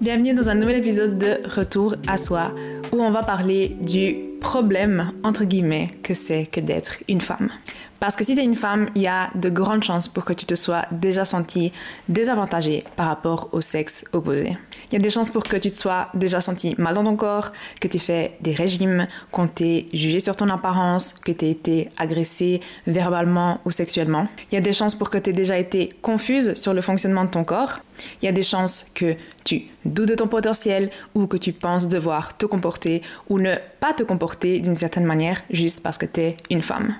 Bienvenue dans un nouvel épisode de Retour à soi où on va parler du problème, entre guillemets, que c'est que d'être une femme. Parce que si tu es une femme, il y a de grandes chances pour que tu te sois déjà sentie désavantagée par rapport au sexe opposé. Il y a des chances pour que tu te sois déjà senti mal dans ton corps, que tu fait des régimes, qu'on t'ait jugé sur ton apparence, que tu été agressée verbalement ou sexuellement. Il y a des chances pour que tu déjà été confuse sur le fonctionnement de ton corps. Il y a des chances que tu doutes de ton potentiel ou que tu penses devoir te comporter ou ne pas te comporter d'une certaine manière juste parce que tu es une femme.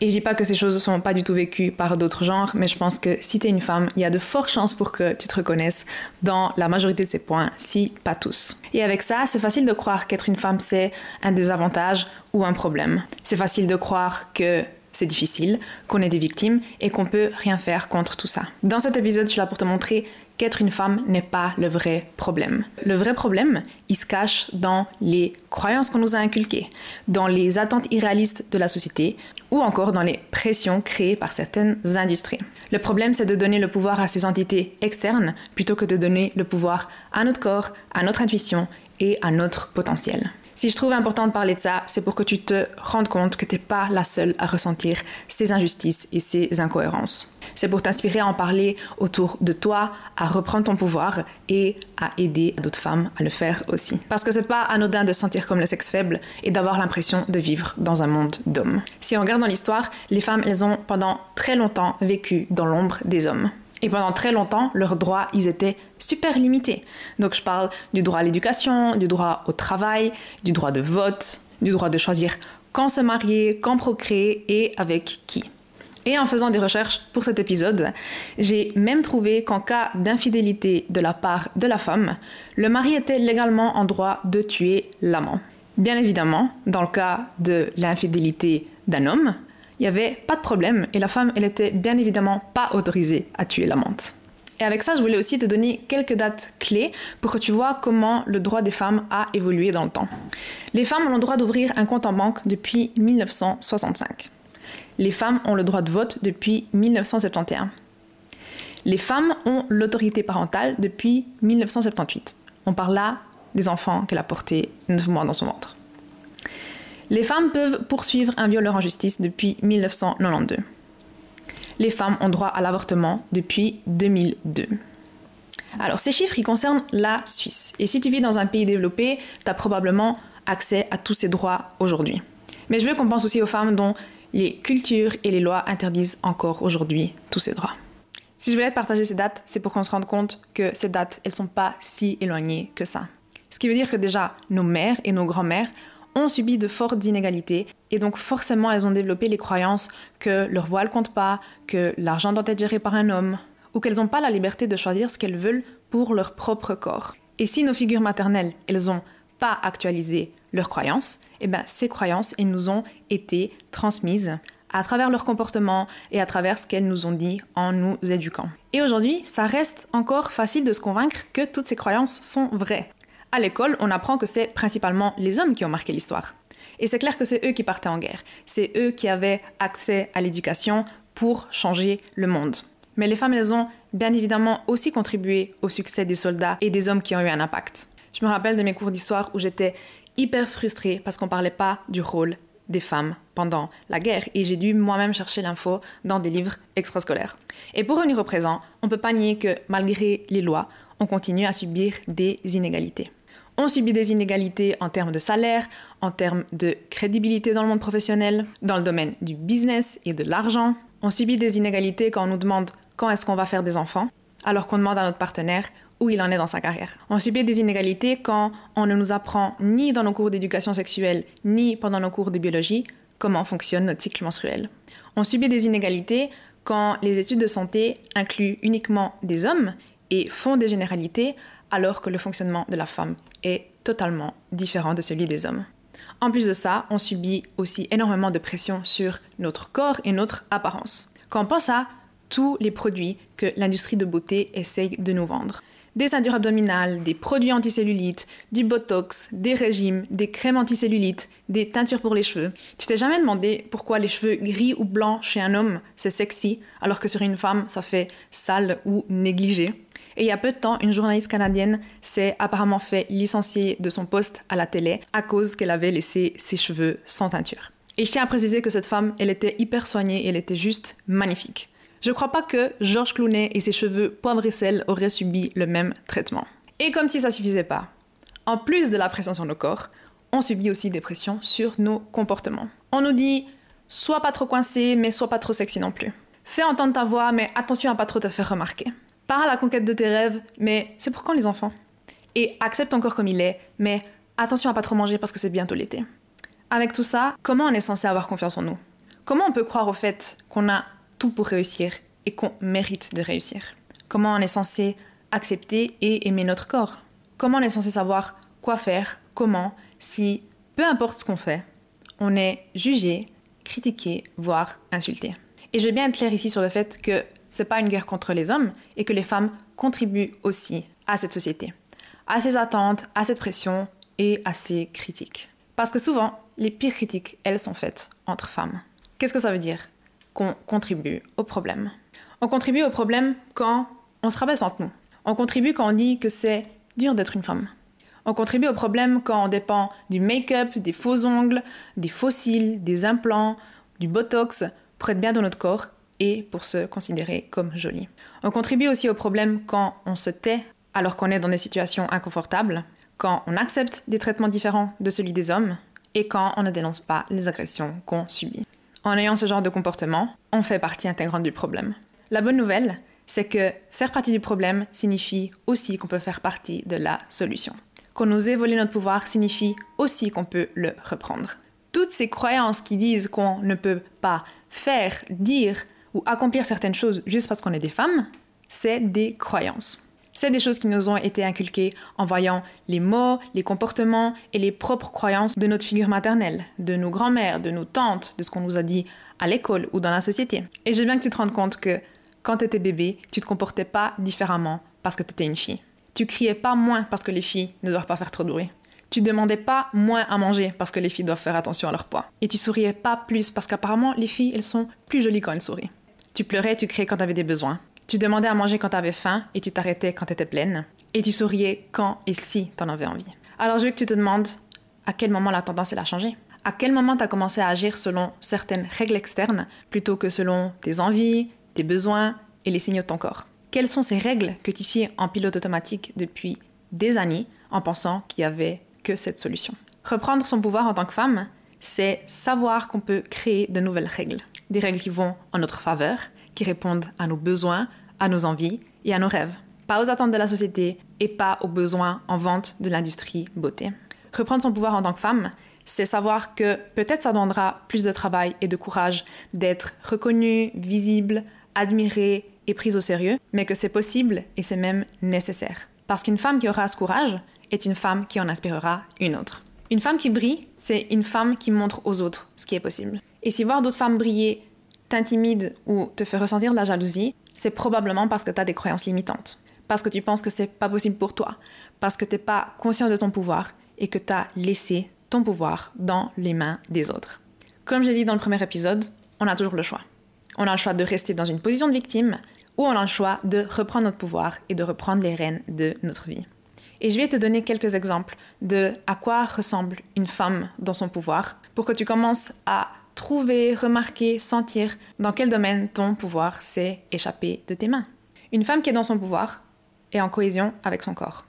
Et je dis pas que ces choses ne sont pas du tout vécues par d'autres genres, mais je pense que si tu es une femme, il y a de fortes chances pour que tu te reconnaisses dans la majorité de ces points, si pas tous. Et avec ça, c'est facile de croire qu'être une femme, c'est un désavantage ou un problème. C'est facile de croire que c'est difficile, qu'on est des victimes et qu'on peut rien faire contre tout ça. Dans cet épisode, je suis là pour te montrer qu'être une femme n'est pas le vrai problème. Le vrai problème, il se cache dans les croyances qu'on nous a inculquées, dans les attentes irréalistes de la société ou encore dans les pressions créées par certaines industries. Le problème, c'est de donner le pouvoir à ces entités externes plutôt que de donner le pouvoir à notre corps, à notre intuition et à notre potentiel. Si je trouve important de parler de ça, c'est pour que tu te rendes compte que tu n'es pas la seule à ressentir ces injustices et ces incohérences. C'est pour t'inspirer à en parler autour de toi, à reprendre ton pouvoir et à aider d'autres femmes à le faire aussi. Parce que c'est pas anodin de sentir comme le sexe faible et d'avoir l'impression de vivre dans un monde d'hommes. Si on regarde dans l'histoire, les femmes, elles ont pendant très longtemps vécu dans l'ombre des hommes. Et pendant très longtemps, leurs droits, ils étaient super limités. Donc je parle du droit à l'éducation, du droit au travail, du droit de vote, du droit de choisir quand se marier, quand procréer et avec qui. Et en faisant des recherches pour cet épisode, j'ai même trouvé qu'en cas d'infidélité de la part de la femme, le mari était légalement en droit de tuer l'amant. Bien évidemment, dans le cas de l'infidélité d'un homme, il n'y avait pas de problème et la femme, elle était bien évidemment pas autorisée à tuer l'amante. Et avec ça, je voulais aussi te donner quelques dates clés pour que tu vois comment le droit des femmes a évolué dans le temps. Les femmes ont le droit d'ouvrir un compte en banque depuis 1965. Les femmes ont le droit de vote depuis 1971. Les femmes ont l'autorité parentale depuis 1978. On parle là des enfants qu'elle a portés neuf mois dans son ventre. Les femmes peuvent poursuivre un violeur en justice depuis 1992. Les femmes ont droit à l'avortement depuis 2002. Alors ces chiffres, ils concernent la Suisse. Et si tu vis dans un pays développé, tu as probablement accès à tous ces droits aujourd'hui. Mais je veux qu'on pense aussi aux femmes dont les cultures et les lois interdisent encore aujourd'hui tous ces droits. Si je voulais te partager ces dates, c'est pour qu'on se rende compte que ces dates, elles sont pas si éloignées que ça. Ce qui veut dire que déjà, nos mères et nos grands-mères ont subi de fortes inégalités et donc forcément elles ont développé les croyances que leur voile compte pas, que l'argent doit être géré par un homme ou qu'elles n'ont pas la liberté de choisir ce qu'elles veulent pour leur propre corps. Et si nos figures maternelles, elles ont pas actualisé leurs croyances, eh ben ces croyances elles nous ont été transmises à travers leur comportement et à travers ce qu'elles nous ont dit en nous éduquant. Et aujourd'hui, ça reste encore facile de se convaincre que toutes ces croyances sont vraies. À l'école, on apprend que c'est principalement les hommes qui ont marqué l'histoire. Et c'est clair que c'est eux qui partaient en guerre. C'est eux qui avaient accès à l'éducation pour changer le monde. Mais les femmes, elles ont bien évidemment aussi contribué au succès des soldats et des hommes qui ont eu un impact. Je me rappelle de mes cours d'histoire où j'étais hyper frustrée parce qu'on parlait pas du rôle des femmes pendant la guerre et j'ai dû moi-même chercher l'info dans des livres extrascolaires. Et pour revenir au présent, on peut pas nier que malgré les lois, on continue à subir des inégalités. On subit des inégalités en termes de salaire, en termes de crédibilité dans le monde professionnel, dans le domaine du business et de l'argent. On subit des inégalités quand on nous demande quand est-ce qu'on va faire des enfants, alors qu'on demande à notre partenaire où il en est dans sa carrière. On subit des inégalités quand on ne nous apprend ni dans nos cours d'éducation sexuelle, ni pendant nos cours de biologie comment fonctionne notre cycle menstruel. On subit des inégalités quand les études de santé incluent uniquement des hommes et font des généralités alors que le fonctionnement de la femme est totalement différent de celui des hommes. En plus de ça, on subit aussi énormément de pression sur notre corps et notre apparence. Quand on pense à tous les produits que l'industrie de beauté essaye de nous vendre, des ceintures abdominales, des produits anticellulites, du botox, des régimes, des crèmes anticellulites, des teintures pour les cheveux. Tu t'es jamais demandé pourquoi les cheveux gris ou blancs chez un homme c'est sexy alors que sur une femme ça fait sale ou négligé et il y a peu de temps, une journaliste canadienne s'est apparemment fait licencier de son poste à la télé à cause qu'elle avait laissé ses cheveux sans teinture. Et je tiens à préciser que cette femme, elle était hyper soignée et elle était juste magnifique. Je crois pas que Georges Clounet et ses cheveux poivre et sel auraient subi le même traitement. Et comme si ça suffisait pas, en plus de la pression sur nos corps, on subit aussi des pressions sur nos comportements. On nous dit sois pas trop coincé, mais sois pas trop sexy non plus. Fais entendre ta voix, mais attention à pas trop te faire remarquer. Pars à la conquête de tes rêves, mais c'est pour quand les enfants? Et accepte encore comme il est, mais attention à pas trop manger parce que c'est bientôt l'été. Avec tout ça, comment on est censé avoir confiance en nous? Comment on peut croire au fait qu'on a tout pour réussir et qu'on mérite de réussir Comment on est censé accepter et aimer notre corps? Comment on est censé savoir quoi faire, comment, si, peu importe ce qu'on fait, on est jugé, critiqué, voire insulté Et je vais bien être clair ici sur le fait que c'est pas une guerre contre les hommes et que les femmes contribuent aussi à cette société, à ces attentes, à cette pression et à ces critiques. Parce que souvent, les pires critiques, elles sont faites entre femmes. Qu'est-ce que ça veut dire? Qu'on contribue au problème. On contribue au problème quand on se rabaisse entre nous. On contribue quand on dit que c'est dur d'être une femme. On contribue au problème quand on dépend du make-up, des faux ongles, des fossiles, des implants, du botox pour être bien dans notre corps et pour se considérer comme jolie. On contribue aussi au problème quand on se tait alors qu'on est dans des situations inconfortables, quand on accepte des traitements différents de celui des hommes et quand on ne dénonce pas les agressions qu'on subit. En ayant ce genre de comportement, on fait partie intégrante du problème. La bonne nouvelle, c'est que faire partie du problème signifie aussi qu'on peut faire partie de la solution. Qu'on ait volé notre pouvoir signifie aussi qu'on peut le reprendre. Toutes ces croyances qui disent qu'on ne peut pas faire, dire, ou accomplir certaines choses juste parce qu'on est des femmes, c'est des croyances. C'est des choses qui nous ont été inculquées en voyant les mots, les comportements et les propres croyances de notre figure maternelle, de nos grands-mères, de nos tantes, de ce qu'on nous a dit à l'école ou dans la société. Et veux bien que tu te rendes compte que quand tu étais bébé, tu te comportais pas différemment parce que tu étais une fille. Tu criais pas moins parce que les filles ne doivent pas faire trop de bruit. Tu demandais pas moins à manger parce que les filles doivent faire attention à leur poids. Et tu souriais pas plus parce qu'apparemment les filles, elles sont plus jolies quand elles sourient. Tu pleurais, tu criais quand t'avais des besoins. Tu demandais à manger quand t'avais faim et tu t'arrêtais quand t'étais pleine. Et tu souriais quand et si t'en avais envie. Alors je veux que tu te demandes à quel moment la tendance elle a changé? À quel moment t'as commencé à agir selon certaines règles externes plutôt que selon tes envies, tes besoins et les signaux de ton corps? Quelles sont ces règles que tu suis en pilote automatique depuis des années en pensant qu'il y avait que cette solution? Reprendre son pouvoir en tant que femme, c'est savoir qu'on peut créer de nouvelles règles des règles qui vont en notre faveur, qui répondent à nos besoins, à nos envies et à nos rêves. Pas aux attentes de la société et pas aux besoins en vente de l'industrie beauté. Reprendre son pouvoir en tant que femme, c'est savoir que peut-être ça demandera plus de travail et de courage d'être reconnue, visible, admirée et prise au sérieux, mais que c'est possible et c'est même nécessaire. Parce qu'une femme qui aura ce courage est une femme qui en inspirera une autre. Une femme qui brille, c'est une femme qui montre aux autres ce qui est possible. Et si voir d'autres femmes briller t'intimide ou te fait ressentir de la jalousie, c'est probablement parce que tu as des croyances limitantes. Parce que tu penses que c'est pas possible pour toi. Parce que t'es pas conscient de ton pouvoir et que tu as laissé ton pouvoir dans les mains des autres. Comme je l'ai dit dans le premier épisode, on a toujours le choix. On a le choix de rester dans une position de victime ou on a le choix de reprendre notre pouvoir et de reprendre les rênes de notre vie. Et je vais te donner quelques exemples de à quoi ressemble une femme dans son pouvoir pour que tu commences à trouver, remarquer, sentir dans quel domaine ton pouvoir s'est échappé de tes mains. Une femme qui est dans son pouvoir est en cohésion avec son corps.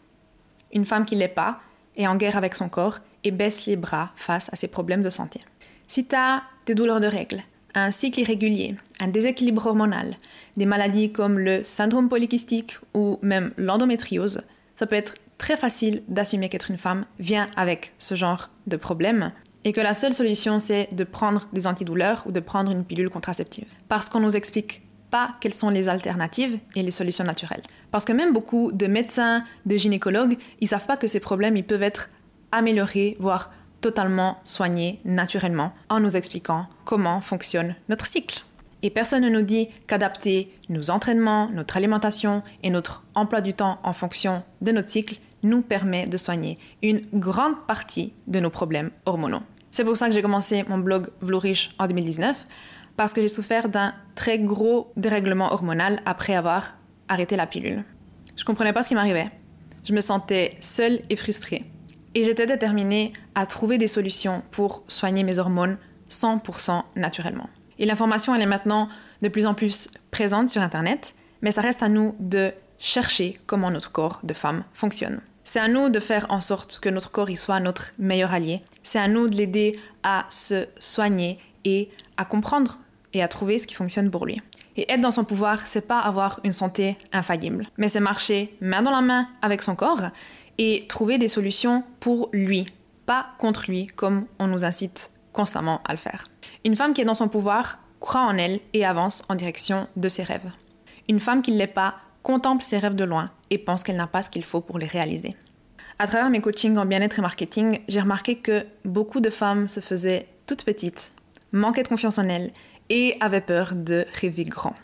Une femme qui l'est pas est en guerre avec son corps et baisse les bras face à ses problèmes de santé. Si tu as des douleurs de règles, un cycle irrégulier, un déséquilibre hormonal, des maladies comme le syndrome polykystique ou même l'endométriose, ça peut être très facile d'assumer qu'être une femme vient avec ce genre de problème et que la seule solution c'est de prendre des antidouleurs ou de prendre une pilule contraceptive. Parce qu'on nous explique pas quelles sont les alternatives et les solutions naturelles. Parce que même beaucoup de médecins, de gynécologues, ils savent pas que ces problèmes ils peuvent être améliorés, voire totalement soignés naturellement, en nous expliquant comment fonctionne notre cycle. Et personne ne nous dit qu'adapter nos entraînements, notre alimentation et notre emploi du temps en fonction de notre cycle nous permet de soigner une grande partie de nos problèmes hormonaux. C'est pour ça que j'ai commencé mon blog Vlourish en 2019, parce que j'ai souffert d'un très gros dérèglement hormonal après avoir arrêté la pilule. Je comprenais pas ce qui m'arrivait. Je me sentais seule et frustrée. Et j'étais déterminée à trouver des solutions pour soigner mes hormones 100% naturellement. Et l'information, elle est maintenant de plus en plus présente sur Internet, mais ça reste à nous de chercher comment notre corps de femme fonctionne. C'est à nous de faire en sorte que notre corps y soit notre meilleur allié. C'est à nous de l'aider à se soigner et à comprendre et à trouver ce qui fonctionne pour lui. Et être dans son pouvoir, c'est pas avoir une santé infaillible, mais c'est marcher main dans la main avec son corps et trouver des solutions pour lui, pas contre lui comme on nous incite constamment à le faire. Une femme qui est dans son pouvoir croit en elle et avance en direction de ses rêves. Une femme qui ne l'est pas contemple ses rêves de loin et pense qu'elle n'a pas ce qu'il faut pour les réaliser. À travers mes coachings en bien-être et marketing, j'ai remarqué que beaucoup de femmes se faisaient toutes petites, manquaient de confiance en elles et avaient peur de rêver grand.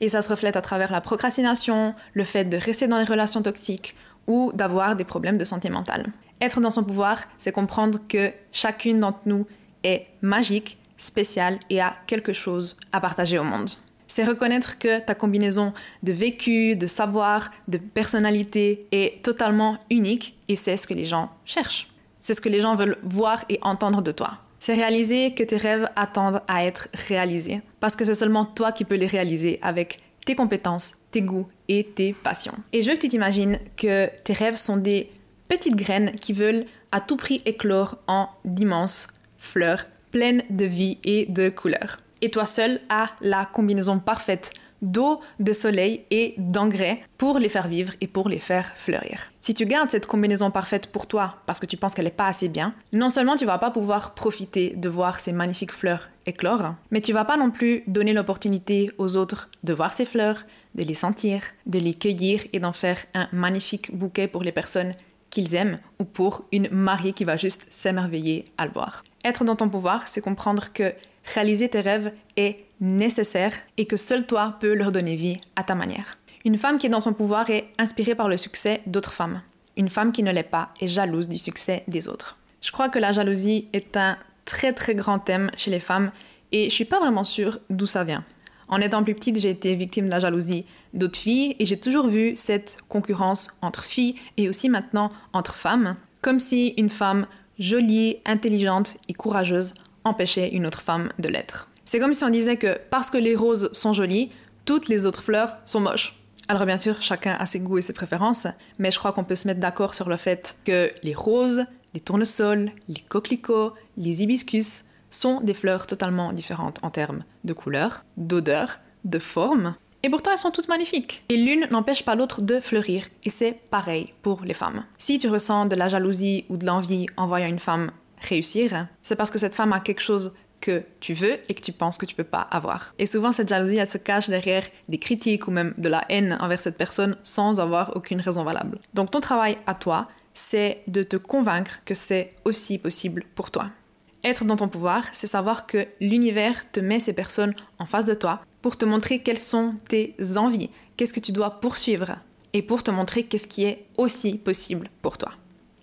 Et ça se reflète à travers la procrastination, le fait de rester dans des relations toxiques ou d'avoir des problèmes de santé mentale. Être dans son pouvoir, c'est comprendre que chacune d'entre nous est magique, spéciale et a quelque chose à partager au monde. C'est reconnaître que ta combinaison de vécu, de savoir, de personnalité est totalement unique et c'est ce que les gens cherchent. C'est ce que les gens veulent voir et entendre de toi. C'est réaliser que tes rêves attendent à être réalisés parce que c'est seulement toi qui peux les réaliser avec tes compétences, tes goûts et tes passions. Et je veux que tu t'imagines que tes rêves sont des petites graines qui veulent à tout prix éclore en d'immenses fleurs pleines de vie et de couleurs. Et toi seul as la combinaison parfaite d'eau, de soleil et d'engrais pour les faire vivre et pour les faire fleurir. Si tu gardes cette combinaison parfaite pour toi parce que tu penses qu'elle n'est pas assez bien, non seulement tu vas pas pouvoir profiter de voir ces magnifiques fleurs éclore, mais tu vas pas non plus donner l'opportunité aux autres de voir ces fleurs, de les sentir, de les cueillir et d'en faire un magnifique bouquet pour les personnes qu'ils aiment ou pour une mariée qui va juste s'émerveiller à le voir. Être dans ton pouvoir, c'est comprendre que réaliser tes rêves est nécessaire et que seul toi peux leur donner vie à ta manière. Une femme qui est dans son pouvoir est inspirée par le succès d'autres femmes. Une femme qui ne l'est pas est jalouse du succès des autres. Je crois que la jalousie est un très très grand thème chez les femmes et je suis pas vraiment sûre d'où ça vient. En étant plus petite, j'ai été victime de la jalousie d'autres filles et j'ai toujours vu cette concurrence entre filles et aussi maintenant entre femmes, comme si une femme jolie, intelligente et courageuse empêchait une autre femme de l'être. C'est comme si on disait que parce que les roses sont jolies, toutes les autres fleurs sont moches. Alors bien sûr, chacun a ses goûts et ses préférences, mais je crois qu'on peut se mettre d'accord sur le fait que les roses, les tournesols, les coquelicots, les hibiscus sont des fleurs totalement différentes en termes de couleur, d'odeur, de forme, et pourtant elles sont toutes magnifiques. Et l'une n'empêche pas l'autre de fleurir, et c'est pareil pour les femmes. Si tu ressens de la jalousie ou de l'envie en voyant une femme réussir, c'est parce que cette femme a quelque chose que tu veux et que tu penses que tu peux pas avoir. Et souvent, cette jalousie, elle se cache derrière des critiques ou même de la haine envers cette personne sans avoir aucune raison valable. Donc, ton travail à toi, c'est de te convaincre que c'est aussi possible pour toi. Être dans ton pouvoir, c'est savoir que l'univers te met ces personnes en face de toi pour te montrer quelles sont tes envies, qu'est-ce que tu dois poursuivre, et pour te montrer qu'est-ce qui est aussi possible pour toi.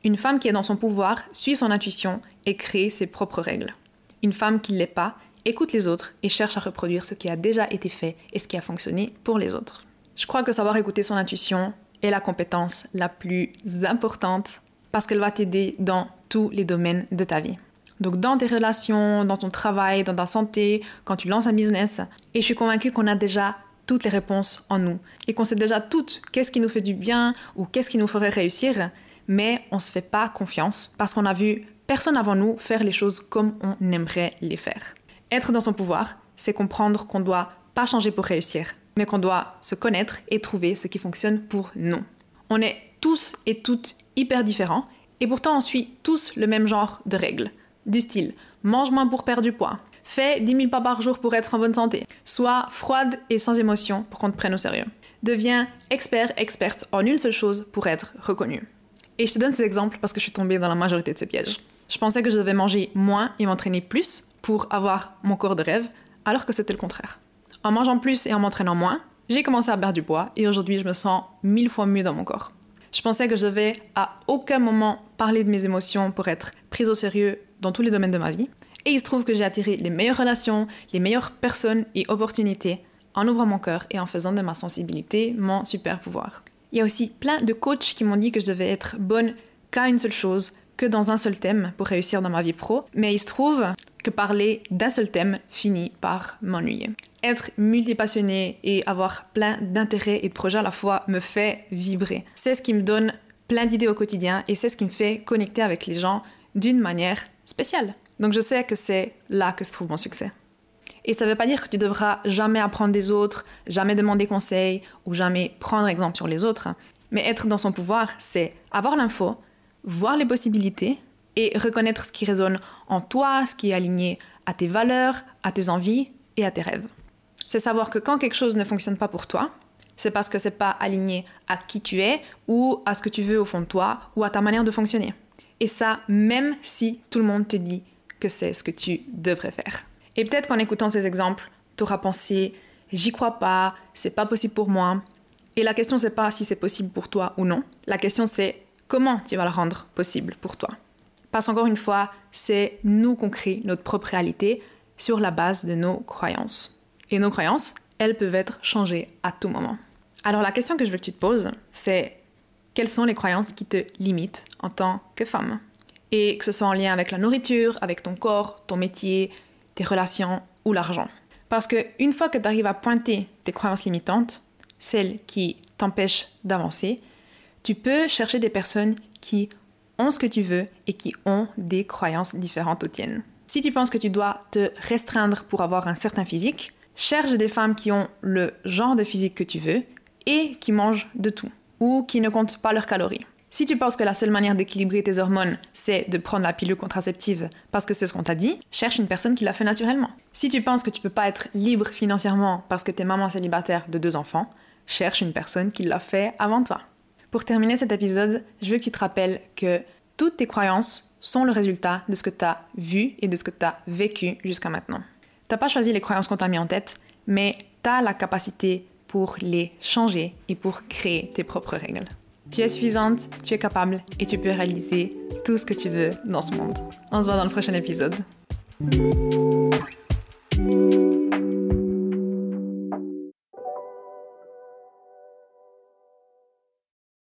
Une femme qui est dans son pouvoir suit son intuition et crée ses propres règles. Une femme qui ne l'est pas écoute les autres et cherche à reproduire ce qui a déjà été fait et ce qui a fonctionné pour les autres. Je crois que savoir écouter son intuition est la compétence la plus importante parce qu'elle va t'aider dans tous les domaines de ta vie. Donc dans tes relations, dans ton travail, dans ta santé, quand tu lances un business. Et je suis convaincue qu'on a déjà toutes les réponses en nous et qu'on sait déjà toutes qu'est-ce qui nous fait du bien ou qu'est-ce qui nous ferait réussir mais on se fait pas confiance parce qu'on a vu personne avant nous faire les choses comme on aimerait les faire. Être dans son pouvoir, c'est comprendre qu'on doit pas changer pour réussir, mais qu'on doit se connaître et trouver ce qui fonctionne pour nous. On est tous et toutes hyper différents et pourtant on suit tous le même genre de règles. Du style, mange moins pour perdre du poids, fais 10 000 pas par jour pour être en bonne santé, sois froide et sans émotion pour qu'on te prenne au sérieux. Deviens expert, experte en une seule chose pour être reconnu. Et je te donne ces exemples parce que je suis tombée dans la majorité de ces pièges. Je pensais que je devais manger moins et m'entraîner plus pour avoir mon corps de rêve, alors que c'était le contraire. En mangeant plus et en m'entraînant moins, j'ai commencé à perdre du poids et aujourd'hui je me sens mille fois mieux dans mon corps. Je pensais que je devais à aucun moment parler de mes émotions pour être prise au sérieux dans tous les domaines de ma vie. Et il se trouve que j'ai attiré les meilleures relations, les meilleures personnes et opportunités en ouvrant mon cœur et en faisant de ma sensibilité mon super pouvoir. Il y a aussi plein de coachs qui m'ont dit que je devais être bonne qu'à une seule chose, que dans un seul thème pour réussir dans ma vie pro, mais il se trouve que parler d'un seul thème finit par m'ennuyer. Être multipassionné et avoir plein d'intérêts et de projets à la fois me fait vibrer. C'est ce qui me donne plein d'idées au quotidien et c'est ce qui me fait connecter avec les gens d'une manière spéciale. Donc je sais que c'est là que se trouve mon succès. Et ça ne veut pas dire que tu devras jamais apprendre des autres, jamais demander conseil ou jamais prendre exemple sur les autres. Mais être dans son pouvoir, c'est avoir l'info, voir les possibilités et reconnaître ce qui résonne en toi, ce qui est aligné à tes valeurs, à tes envies et à tes rêves. C'est savoir que quand quelque chose ne fonctionne pas pour toi, c'est parce que c'est pas aligné à qui tu es ou à ce que tu veux au fond de toi ou à ta manière de fonctionner. Et ça, même si tout le monde te dit que c'est ce que tu devrais faire. Et peut-être qu'en écoutant ces exemples, tu auras pensé j'y crois pas, c'est pas possible pour moi. Et la question c'est pas si c'est possible pour toi ou non. La question c'est comment tu vas le rendre possible pour toi. Parce qu'encore une fois, c'est nous qu'on crée notre propre réalité sur la base de nos croyances. Et nos croyances, elles peuvent être changées à tout moment. Alors la question que je veux que tu te poses, c'est quelles sont les croyances qui te limitent en tant que femme? Et que ce soit en lien avec la nourriture, avec ton corps, ton métier, relations ou l'argent. Parce que une fois que tu arrives à pointer tes croyances limitantes, celles qui t'empêchent d'avancer, tu peux chercher des personnes qui ont ce que tu veux et qui ont des croyances différentes aux tiennes. Si tu penses que tu dois te restreindre pour avoir un certain physique, cherche des femmes qui ont le genre de physique que tu veux et qui mangent de tout ou qui ne comptent pas leurs calories. Si tu penses que la seule manière d'équilibrer tes hormones, c'est de prendre la pilule contraceptive parce que c'est ce qu'on t'a dit, cherche une personne qui l'a fait naturellement. Si tu penses que tu peux pas être libre financièrement parce que t'es maman célibataire de deux enfants, cherche une personne qui l'a fait avant toi. Pour terminer cet épisode, je veux que tu te rappelles que toutes tes croyances sont le résultat de ce que tu as vu et de ce que tu as vécu jusqu'à maintenant. T'as pas choisi les croyances qu'on t'a mis en tête, mais tu as la capacité pour les changer et pour créer tes propres règles. Tu es suffisante, tu es capable et tu peux réaliser tout ce que tu veux dans ce monde. On se voit dans le prochain épisode.